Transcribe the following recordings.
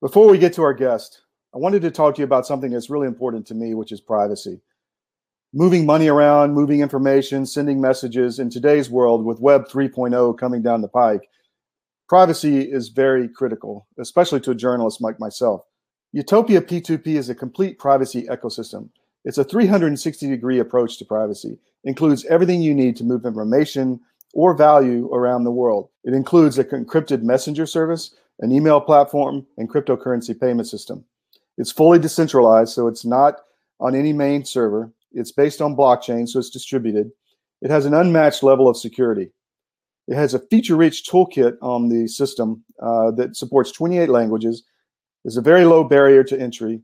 Before we get to our guest, I wanted to talk to you about something that's really important to me, which is privacy. Moving money around, moving information, sending messages in today's world with Web 3.0 coming down the pike, privacy is very critical, especially to a journalist like myself. Utopia P2P is a complete privacy ecosystem. It's a 360 degree approach to privacy, includes everything you need to move information or value around the world. It includes a encrypted messenger service, an email platform, and cryptocurrency payment system. It's fully decentralized, so it's not on any main server. It's based on blockchain, so it's distributed. It has an unmatched level of security. It has a feature-rich toolkit on the system uh, that supports 28 languages. There's a very low barrier to entry,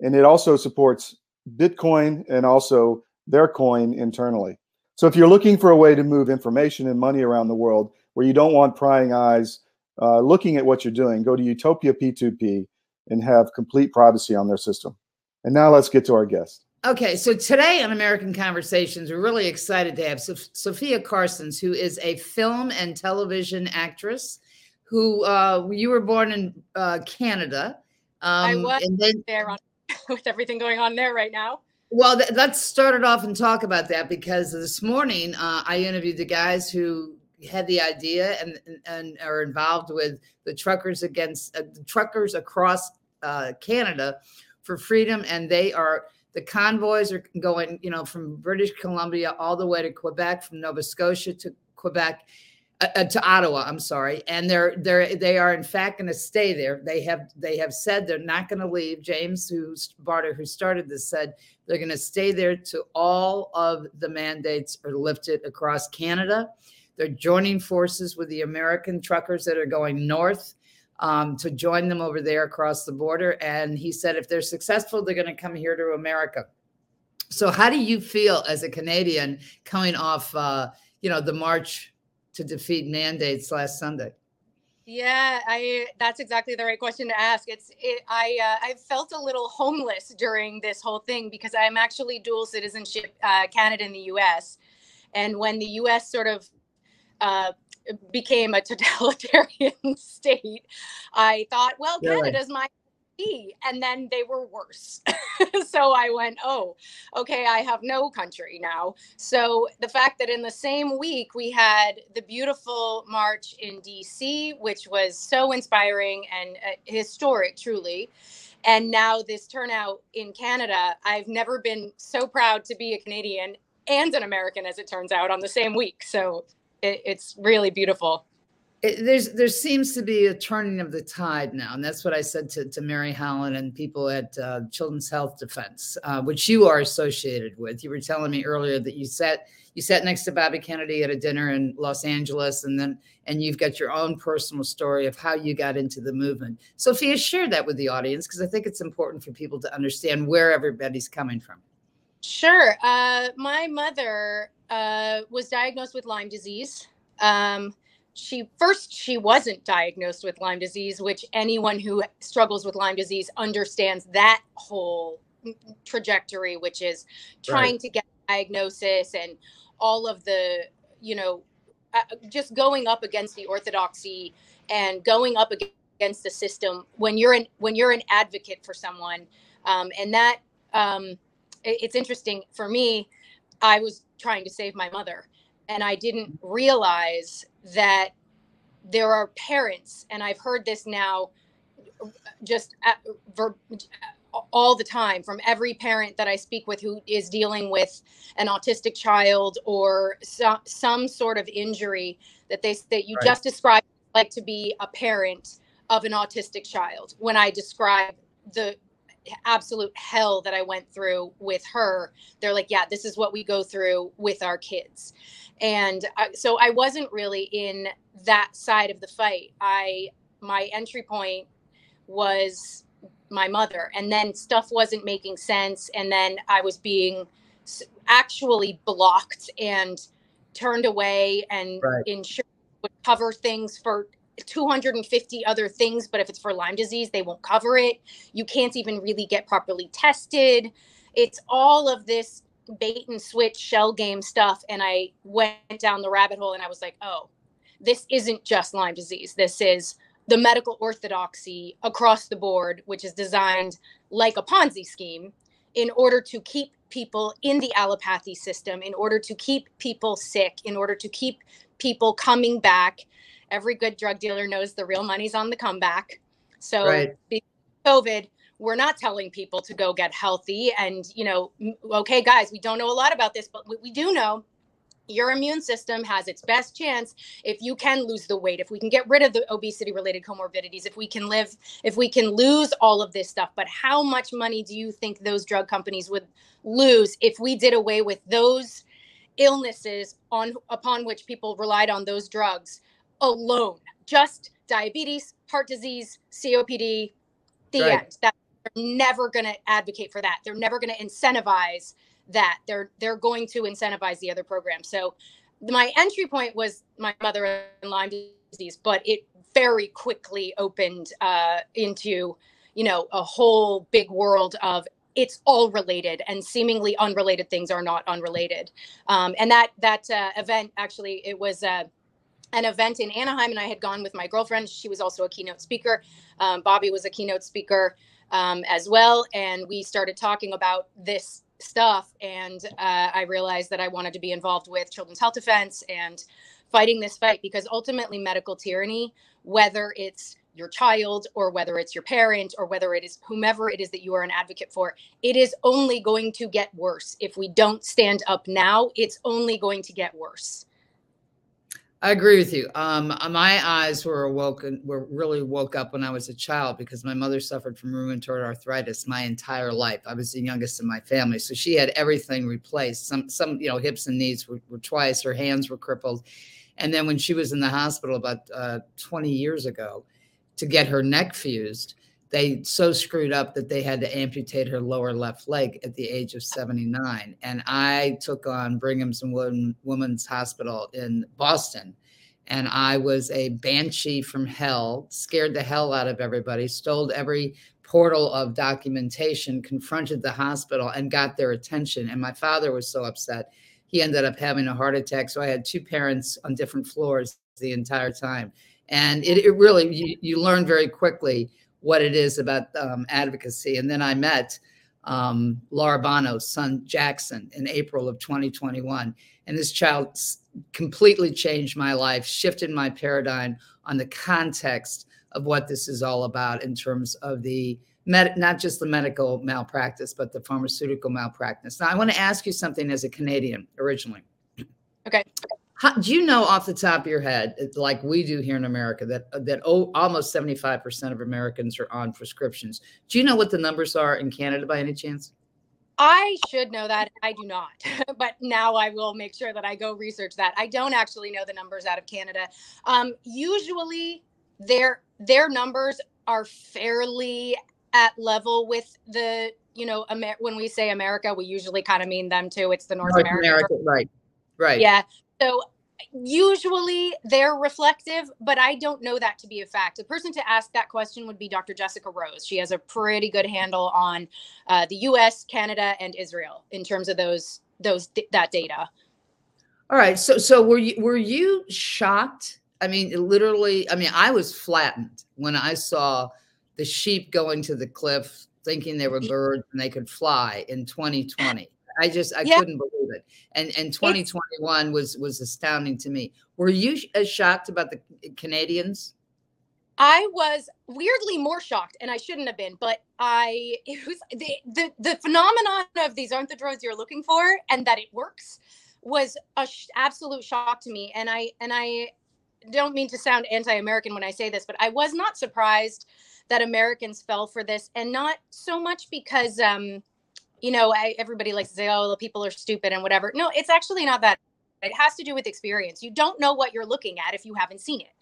and it also supports Bitcoin and also their coin internally. So if you're looking for a way to move information and money around the world where you don't want prying eyes uh, looking at what you're doing, go to Utopia P2P and have complete privacy on their system. And now let's get to our guest. Okay, so today on American Conversations, we're really excited to have Sof- Sofia Karstens, who is a film and television actress. Who uh, you were born in uh, Canada? Um, I was and then, there on, with everything going on there right now. Well, th- let's start it off and talk about that because this morning uh, I interviewed the guys who had the idea and and are involved with the truckers against uh, truckers across uh, Canada for freedom, and they are the convoys are going, you know, from British Columbia all the way to Quebec, from Nova Scotia to Quebec. Uh, uh to Ottawa, I'm sorry, and they're they're they are in fact going to stay there. They have they have said they're not going to leave. James, who's Bauder, who started this, said they're going to stay there to all of the mandates are lifted across Canada. They're joining forces with the American truckers that are going north um, to join them over there across the border. And he said if they're successful, they're going to come here to America. So, how do you feel as a Canadian coming off, uh, you know, the march to defeat mandates last Sunday? Yeah, I that's exactly the right question to ask. It's it, I uh, I felt a little homeless during this whole thing because I'm actually dual citizenship, uh, Canada and the U.S. And when the U.S. sort of uh, became a totalitarian state, I thought, well, Canada's my be. and then they were worse. so I went, oh, okay, I have no country now. So the fact that in the same week we had the beautiful march in DC, which was so inspiring and uh, historic, truly. And now this turnout in Canada, I've never been so proud to be a Canadian and an American, as it turns out, on the same week. So it, it's really beautiful. It, there's there seems to be a turning of the tide now, and that's what I said to, to Mary Holland and people at uh, Children's Health Defense, uh, which you are associated with. You were telling me earlier that you sat you sat next to Bobby Kennedy at a dinner in Los Angeles, and then and you've got your own personal story of how you got into the movement. Sofia, share that with the audience because I think it's important for people to understand where everybody's coming from. Sure. Uh, my mother uh, was diagnosed with Lyme disease. Um, she first she wasn't diagnosed with Lyme disease, which anyone who struggles with Lyme disease understands that whole trajectory, which is trying right. to get diagnosis and all of the you know uh, just going up against the orthodoxy and going up against the system when you're an when you're an advocate for someone um, and that um, it's interesting for me i was trying to save my mother and i didn't realize that there are parents and i've heard this now just at, ver, all the time from every parent that i speak with who is dealing with an autistic child or so, some sort of injury that they that you right. just described like to be a parent of an autistic child when i describe the absolute hell that I went through with her, they're like, yeah, this is what we go through with our kids. And I, so I wasn't really in that side of the fight. I, my entry point was my mother. And then stuff wasn't making sense. And then I was being actually blocked and turned away and right. insurance would cover things for 250 other things, but if it's for Lyme disease, they won't cover it. You can't even really get properly tested. It's all of this bait and switch shell game stuff. And I went down the rabbit hole and I was like, oh, this isn't just Lyme disease. This is the medical orthodoxy across the board, which is designed like a Ponzi scheme in order to keep people in the allopathy system, in order to keep people sick, in order to keep people coming back. Every good drug dealer knows the real money's on the comeback. So, right. COVID, we're not telling people to go get healthy. And, you know, okay, guys, we don't know a lot about this, but we do know your immune system has its best chance if you can lose the weight if we can get rid of the obesity related comorbidities if we can live if we can lose all of this stuff but how much money do you think those drug companies would lose if we did away with those illnesses on upon which people relied on those drugs alone. Just diabetes heart disease copd the right. end. That they're never going to advocate for that. They're never going to incentivize that. They're they're going to incentivize the other programs so my entry point was my mother and lyme disease but it very quickly opened uh, into you know a whole big world of it's all related and seemingly unrelated things are not unrelated. Um, and that that uh, event actually it was uh, an event in anaheim and i had gone with my girlfriend she was also a keynote speaker um, bobby was a keynote speaker um, as well and we started talking about this stuff. And uh, I realized that I wanted to be involved with Children's Health Defense and fighting this fight because ultimately, medical tyranny, whether it's your child or whether it's your parent or whether it is whomever it is that you are an advocate for, it is only going to get worse. If we don't stand up now, it's only going to get worse. I agree with you. Um, my eyes were awoken, were really woke up when I was a child because my mother suffered from rheumatoid arthritis my entire life. I was the youngest in my family, so she had everything replaced. Some, some, you know, hips and knees were, were twice. Her hands were crippled, and then when she was in the hospital about uh, 20 years ago, to get her neck fused, they so screwed up that they had to amputate her lower left leg at the age of 79 and i took on brigham's and women's hospital in boston. And i was a banshee from hell scared the hell out of everybody stole every portal of documentation confronted the hospital and got their attention. And my father was so upset he ended up having a heart attack. So i had two parents on different floors the entire time. And it, it really you, you learn very quickly what it is about um, advocacy. And then I met um, Laura Bono's son Jackson in April of 2021. And this child completely changed my life, shifted my paradigm on the context of what this is all about in terms of the med- not just the medical malpractice, but the pharmaceutical malpractice. Now, I want to ask you something as a Canadian originally. Okay. How, do you know off the top of your head, like we do here in America, that that oh, almost seventy five percent of Americans are on prescriptions? Do you know what the numbers are in Canada by any chance? I should know that. I do not, but now I will make sure that I go research that. I don't actually know the numbers out of Canada. Um, usually, their their numbers are fairly at level with the you know Amer- when we say America, we usually kind of mean them too. It's the North, North America, America, right? Right. Yeah. So usually they're reflective, but I don't know that to be a fact. The person to ask that question would be Dr. Jessica Rose. She has a pretty good handle on uh, the U.S., Canada, and Israel in terms of those those that data. All right. So so were you were you shocked? I mean, literally. I mean, I was flattened when I saw the sheep going to the cliff, thinking they were birds and they could fly in 2020. I just I yeah. couldn't believe it. And and 2021 it's, was was astounding to me. Were you as shocked about the Canadians? I was weirdly more shocked, and I shouldn't have been, but I it was the the the phenomenon of these aren't the drones you're looking for, and that it works, was a sh- absolute shock to me. And I and I don't mean to sound anti-American when I say this, but I was not surprised that Americans fell for this, and not so much because um, you know, I, everybody likes to say, oh, the people are stupid and whatever. No, it's actually not that. It has to do with experience. You don't know what you're looking at if you haven't seen it.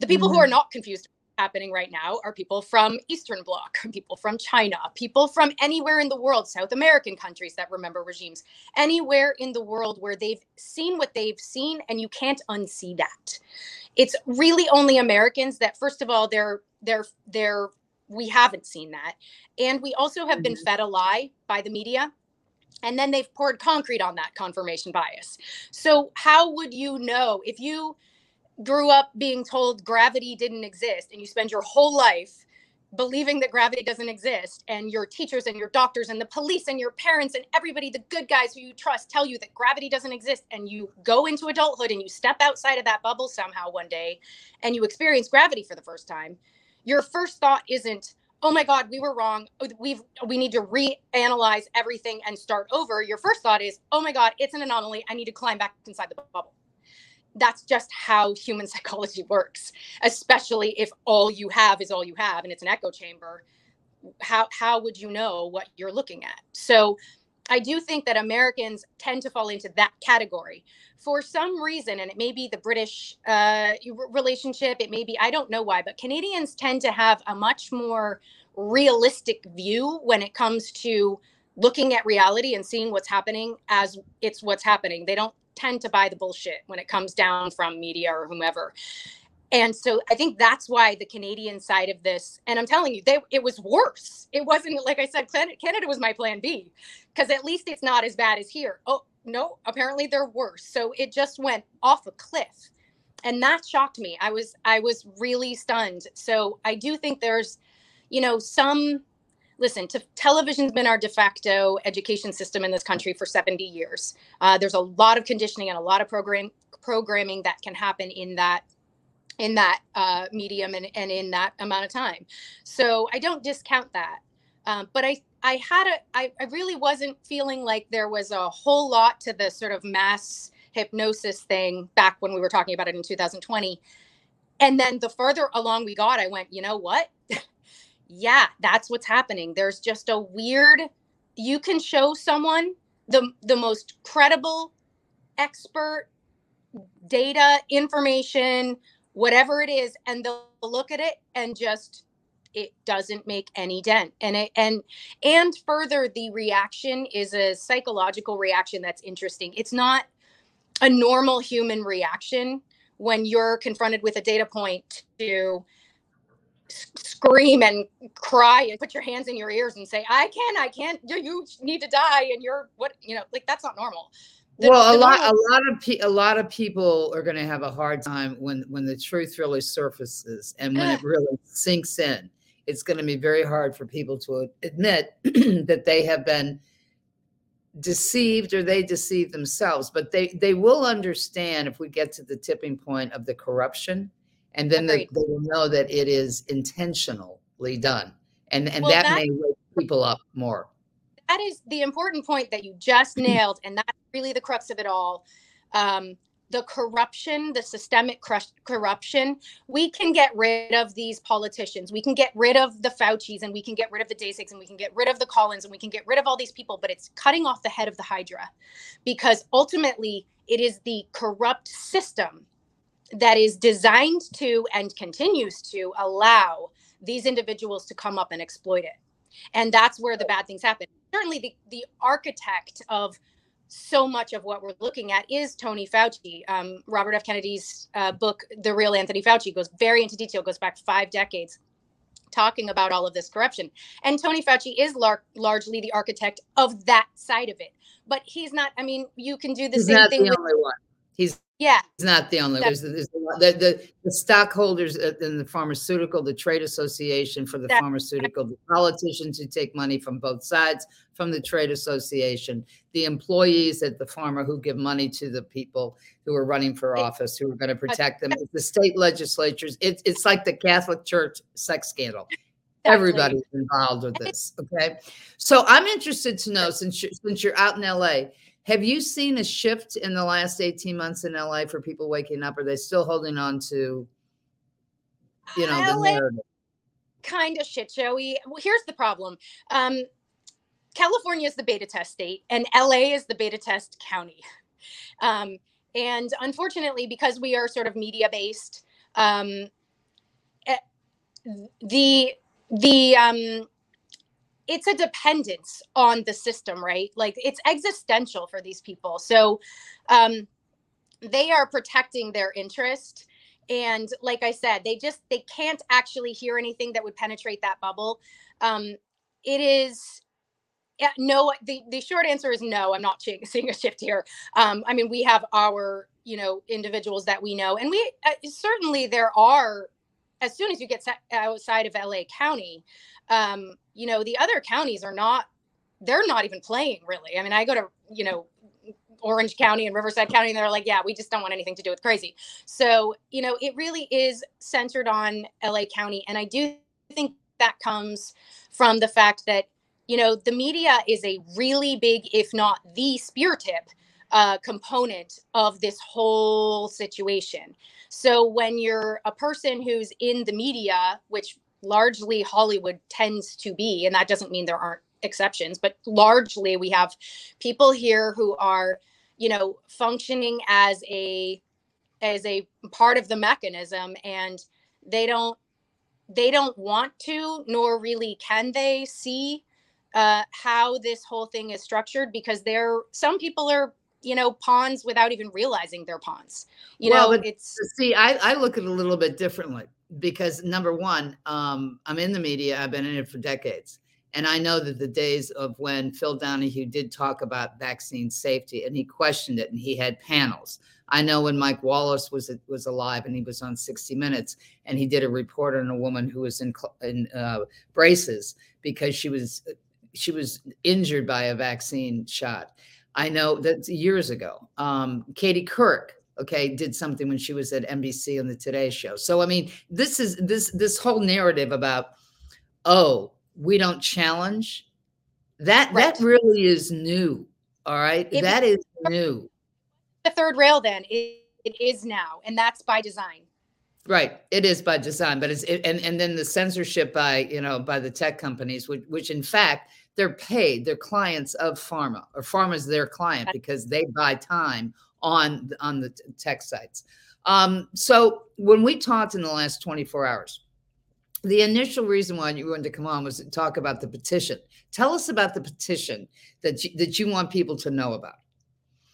The people mm-hmm. who are mm-hmm. not confused happening right now are people from Eastern Bloc, people from China, people from anywhere in the world, South American countries that remember regimes, anywhere in the world where they've seen what they've seen and you can't unsee that. It's really only Americans that first of all they're they're they're we haven't seen that. And we also have been mm-hmm. fed a lie by the media. And then they've poured concrete on that confirmation bias. So, how would you know if you grew up being told gravity didn't exist and you spend your whole life believing that gravity doesn't exist and your teachers and your doctors and the police and your parents and everybody the good guys who you trust tell you that gravity doesn't exist and you go into adulthood and you step outside of that bubble somehow one day and you experience gravity for the first time your first thought isn't oh my god we were wrong. We've we need to reanalyze everything and start over. Your first thought is oh my god it's an anomaly. I need to climb back inside the bubble. That's just how human psychology works especially if all you have is all you have and it's an echo chamber. How how would you know what you're looking at? So i do think that americans tend to fall into that category for some reason and it may be the british uh, relationship it may be i don't know why but canadians tend to have a much more realistic view when it comes to looking at reality and seeing what's happening as it's what's happening they don't tend to buy the bullshit when it comes down from media or whomever. And so I think that's why the Canadian side of this, and I'm telling you, they, it was worse. It wasn't, like I said, Canada was my plan B, because at least it's not as bad as here. Oh, no, apparently they're worse. So it just went off a cliff. And that shocked me. I was I was really stunned. So I do think there's, you know, some listen, to, television's been our de facto education system in this country for 70 years. Uh, there's a lot of conditioning and a lot of program programming that can happen in that in that uh, medium and, and in that amount of time. So I don't discount that. Um, but I I had a I, I really wasn't feeling like there was a whole lot to the sort of mass hypnosis thing back when we were talking about it in 2020. And then the further along we got, I went, you know what? yeah, that's what's happening. There's just a weird you can show someone the the most credible expert data information whatever it is and they'll look at it and just it doesn't make any dent and it and and further the reaction is a psychological reaction that's interesting it's not a normal human reaction when you're confronted with a data point to scream and cry and put your hands in your ears and say, I can, I can't, you, you need to die. And you're what, you know, like that's not normal. The, well, a lot, normal- a lot of pe- a lot of people are going to have a hard time when when the truth really surfaces and when it ah. really sinks in. It's going to be very hard for people to admit that they have been deceived or they deceive themselves. But they they will understand if we get to the tipping point of the corruption and then the, they will know that it is intentionally done and and well, that, that may wake people up more that is the important point that you just nailed and that's really the crux of it all um, the corruption, the systemic corruption, we can get rid of these politicians. We can get rid of the Fauci's and we can get rid of the Daszaks and we can get rid of the Collins and we can get rid of all these people, but it's cutting off the head of the Hydra because ultimately it is the corrupt system that is designed to and continues to allow these individuals to come up and exploit it. And that's where the bad things happen. Certainly, the, the architect of so much of what we're looking at is Tony Fauci. Um, Robert F. Kennedy's uh, book, The Real Anthony Fauci, goes very into detail, goes back five decades, talking about all of this corruption. And Tony Fauci is lar- largely the architect of that side of it. But he's not, I mean, you can do the he's same thing. The with, only one. He's yeah, it's not the only. There's, there's the, the, the stockholders in the pharmaceutical, the trade association for the pharmaceutical, the politicians who take money from both sides from the trade association, the employees at the pharma who give money to the people who are running for office, who are going to protect them, the state legislatures. It's it's like the Catholic Church sex scandal. Everybody's involved with this. Okay, so I'm interested to know since you're, since you're out in LA have you seen a shift in the last 18 months in LA for people waking up? Are they still holding on to, you know, LA, the narrative? Kind of shit showy. Well, here's the problem. Um, California is the beta test state, and LA is the beta test county. Um, and unfortunately, because we are sort of media based, um, eh, the the um, it's a dependence on the system, right? Like it's existential for these people. So um, they are protecting their interest. And like I said, they just they can't actually hear anything that would penetrate that bubble. Um, it is yeah, no. The the short answer is no. I'm not seeing a shift here. Um, I mean, we have our you know individuals that we know and we uh, certainly there are as soon as you get outside of la county um, you know the other counties are not they're not even playing really i mean i go to you know orange county and riverside county and they're like yeah we just don't want anything to do with crazy so you know it really is centered on la county and i do think that comes from the fact that you know the media is a really big if not the spear tip uh, component of this whole situation. So when you're a person who's in the media, which largely Hollywood tends to be, and that doesn't mean there aren't exceptions, but largely we have people here who are, you know, functioning as a as a part of the mechanism and they don't they don't want to nor really can they see uh, how this whole thing is structured because there some people are you know pawns without even realizing they're pawns. You well, know it's see I, I look at it a little bit differently because number one um, i'm in the media i've been in it for decades and i know that the days of when phil donahue did talk about vaccine safety and he questioned it and he had panels. I know when mike wallace was was alive and he was on 60 minutes and he did a report on a woman who was in, in uh, braces because she was she was injured by a vaccine shot I know that's years ago, um, Katie Couric, okay, did something when she was at NBC on the Today Show. So I mean, this is this this whole narrative about oh, we don't challenge that right. that really is new. All right, it, that is new. The third rail, then it, it is now, and that's by design. Right, it is by design, but it's it, and and then the censorship by you know by the tech companies, which which in fact they're paid they're clients of pharma or pharma's their client because they buy time on on the tech sites um, so when we talked in the last 24 hours the initial reason why you wanted to come on was to talk about the petition tell us about the petition that you, that you want people to know about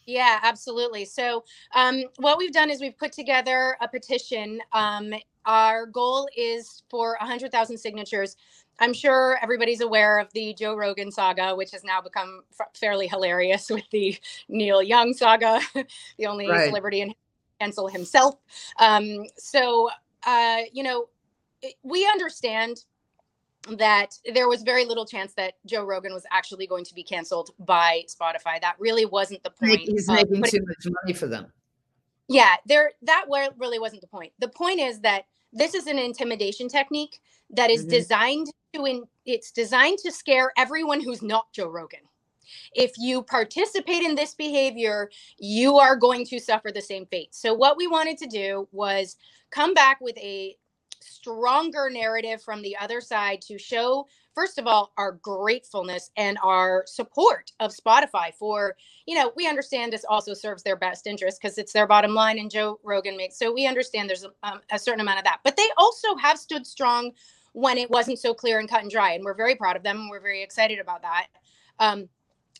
yeah, absolutely. So, um, what we've done is we've put together a petition. Um, our goal is for 100,000 signatures I'm sure everybody's aware of the Joe Rogan saga, which has now become f- fairly hilarious with the Neil Young saga, the only right. celebrity in cancel himself. Um, so, uh, you know, it, we understand that there was very little chance that Joe Rogan was actually going to be canceled by Spotify. That really wasn't the point. He's making too much money for them. Yeah, there that really wasn't the point. The point is that this is an intimidation technique that is mm-hmm. designed to in, it's designed to scare everyone who's not Joe Rogan. If you participate in this behavior, you are going to suffer the same fate. So what we wanted to do was come back with a stronger narrative from the other side to show first of all our gratefulness and our support of spotify for you know we understand this also serves their best interest because it's their bottom line and joe rogan makes so we understand there's a, um, a certain amount of that but they also have stood strong when it wasn't so clear and cut and dry. And we're very proud of them. And we're very excited about that. Um,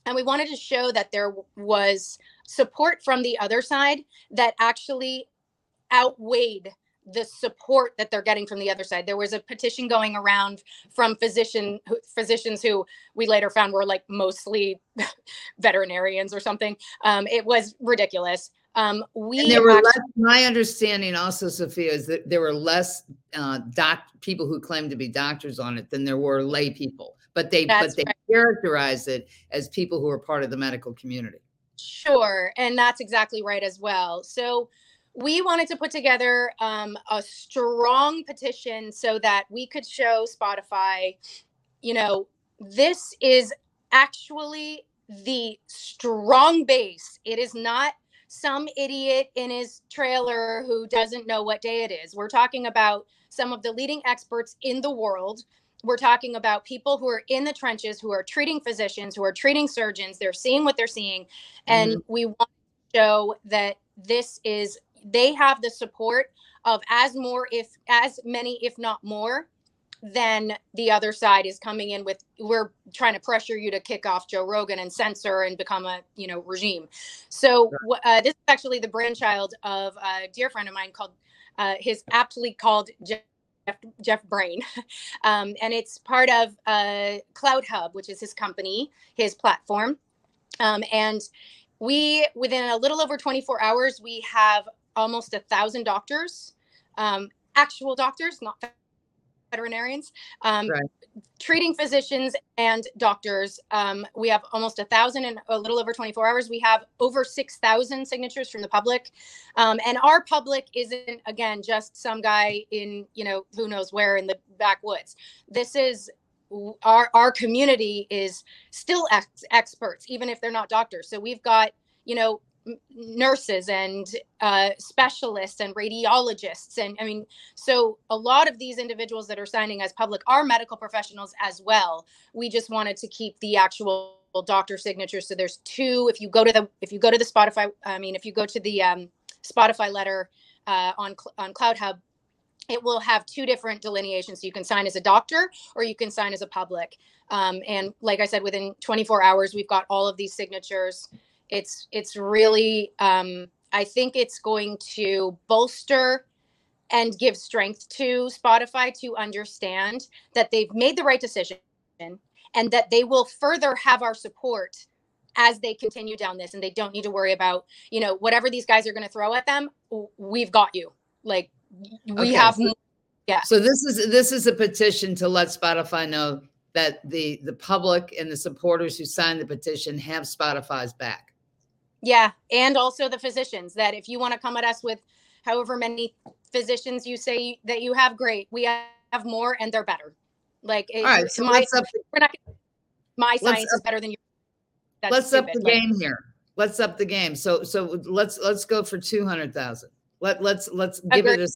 and we wanted to show that there was support from the other side that actually outweighed the support that they're getting from the other side. There was a petition going around from physician physicians who we later found were like mostly veterinarians or something. Um, it was ridiculous. Um, we and there were actually- less, my understanding also, Sofia, is that there were less uh, doc people who claimed to be doctors on it than there were lay people, but they that's but they right. characterized it as people who are part of the medical community. Sure, and that's exactly right as well. So we wanted to put together um, a strong petition so that we could show Spotify, you know, this is actually the strong base. It is not some idiot in his trailer who doesn't know what day it is. We're talking about some of the leading experts in the world. We're talking about people who are in the trenches, who are treating physicians, who are treating surgeons. They're seeing what they're seeing. And mm-hmm. we want to show that this is, they have the support of as more, if as many, if not more, then the other side is coming in with we're trying to pressure you to kick off Joe Rogan and censor and become a you know regime. So uh, this is actually the brainchild of a dear friend of mine called uh, his aptly called Jeff, Jeff Brain, um, and it's part of uh, CloutHub, which is his company, his platform, um, and we within a little over 24 hours we have almost a thousand doctors um, actual doctors not veterinarians um, right. treating physicians and doctors. Um, we have almost a thousand in a little over 24 hours. We have over 6000 signatures from the public. Um, and our public isn't again just some guy in you know who knows where in the backwoods. This is our our community is still ex- experts even if they're not doctors. So we've got you know nurses and uh, specialists and radiologists and i mean so a lot of these individuals that are signing as public are medical professionals as well we just wanted to keep the actual doctor signatures so there's two if you go to the if you go to the spotify i mean if you go to the um, spotify letter uh, on on CloutHub it will have two different delineations. So you can sign as a doctor or you can sign as a public. Um, and like I said, within 24 hours, we've got all of these signatures. It's it's really um, I think it's going to bolster and give strength to Spotify to understand that they've made the right decision and that they will further have our support as they continue down this and they don't need to worry about you know whatever these guys are going to throw at them we've got you. Like we okay, have so, yeah. So this is this is a petition to let spotify know that the the public and the supporters who signed the petition have spotify's back yeah and also the physicians that if you want to come at us with however many physicians you say that you have great we have more and they're better like all right so my, up, we're not my science up, is better than yours let's stupid. up the like, game here let's up the game so so let's let's go for 200000 let let's let's give it a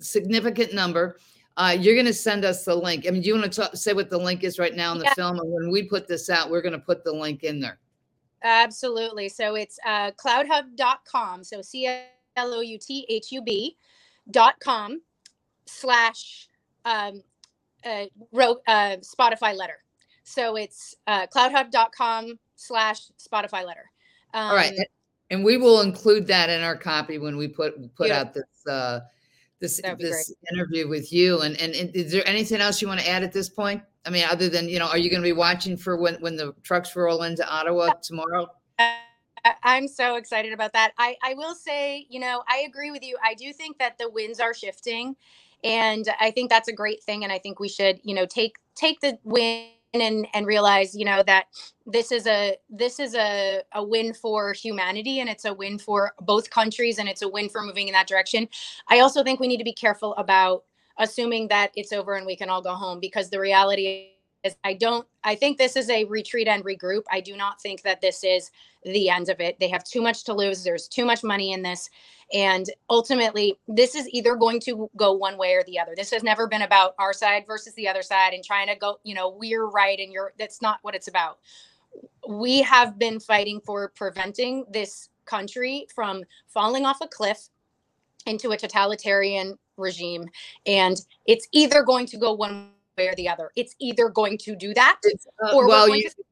significant number. Uh, you're going to send us the link. I mean, do you want to say what the link is right now in the yeah. film? And when we put this out, we're going to put the link in there. Absolutely. So it's uh, clouthub.com. So C L O U T H U B dot com slash um, uh, wrote, uh, Spotify letter. So it's uh, clouthub.com slash Spotify letter. Um, All right. Um, and we will include that in our copy when we put put out this uh, this this great. interview with you. And, and, and is there anything else you want to add at this point? I mean, other than you know, are you going to be watching for when when the trucks roll into Ottawa uh, tomorrow? Uh, uh, I'm so excited about that. I I will say, you know, I agree with you. I do think that the winds are shifting, and I think that's a great thing. And I think we should, you know, take take the win and and realize you know that this is a this is a, a win for humanity and it's a win for both countries and it's a win for moving in that direction. I also think we need to be careful about assuming that it's over and we can all go home because the reality is i don't i think this is a retreat and regroup i do not think that this is the end of it they have too much to lose there's too much money in this and ultimately, this is either going to go one way or the other. This has never been about our side versus the other side and trying to go, you know, we're right and you're, that's not what it's about. We have been fighting for preventing this country from falling off a cliff into a totalitarian regime. And it's either going to go one way or the other. It's either going to do that uh, or well, you, to-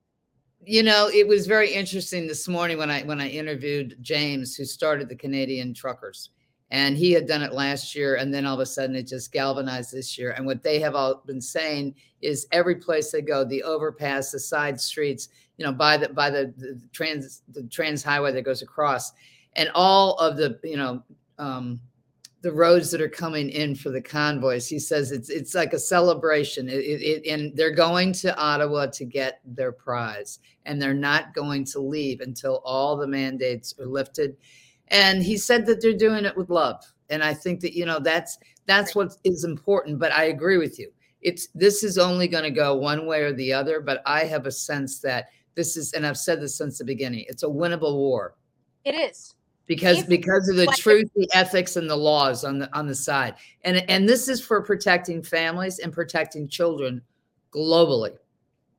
you know it was very interesting this morning when i when i interviewed james who started the canadian truckers and he had done it last year and then all of a sudden it just galvanized this year and what they have all been saying is every place they go the overpass the side streets you know by the by the, the trans the trans highway that goes across and all of the you know um, the roads that are coming in for the convoys. He says it's it's like a celebration. It, it, it, and they're going to Ottawa to get their prize, and they're not going to leave until all the mandates are lifted. And he said that they're doing it with love, and I think that you know that's that's what is important. But I agree with you. It's this is only going to go one way or the other. But I have a sense that this is, and I've said this since the beginning. It's a winnable war. It is because because of the truth the ethics and the laws on the on the side. And and this is for protecting families and protecting children globally.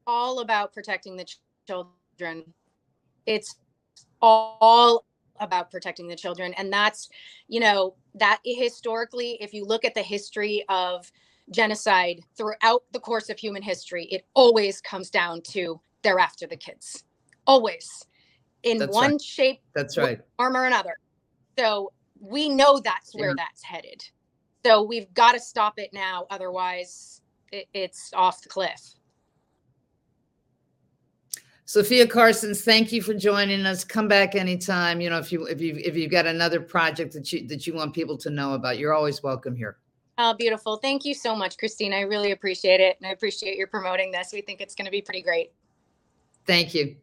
All about protecting the ch- children. It's all about protecting the children and that's you know that historically if you look at the history of genocide throughout the course of human history it always comes down to they're after the kids. Always in that's one right. shape, that's right, arm or another. So we know that's where yeah. that's headed. So we've got to stop it now, otherwise it, it's off the cliff. Sofia Karstens, thank you for joining us. Come back anytime. You know, if you if you if you've got another project that you that you want people to know about, you're always welcome here. Oh, beautiful. Thank you so much, Christine. I really appreciate it. And I appreciate your promoting this. We think it's going to be pretty great. Thank you.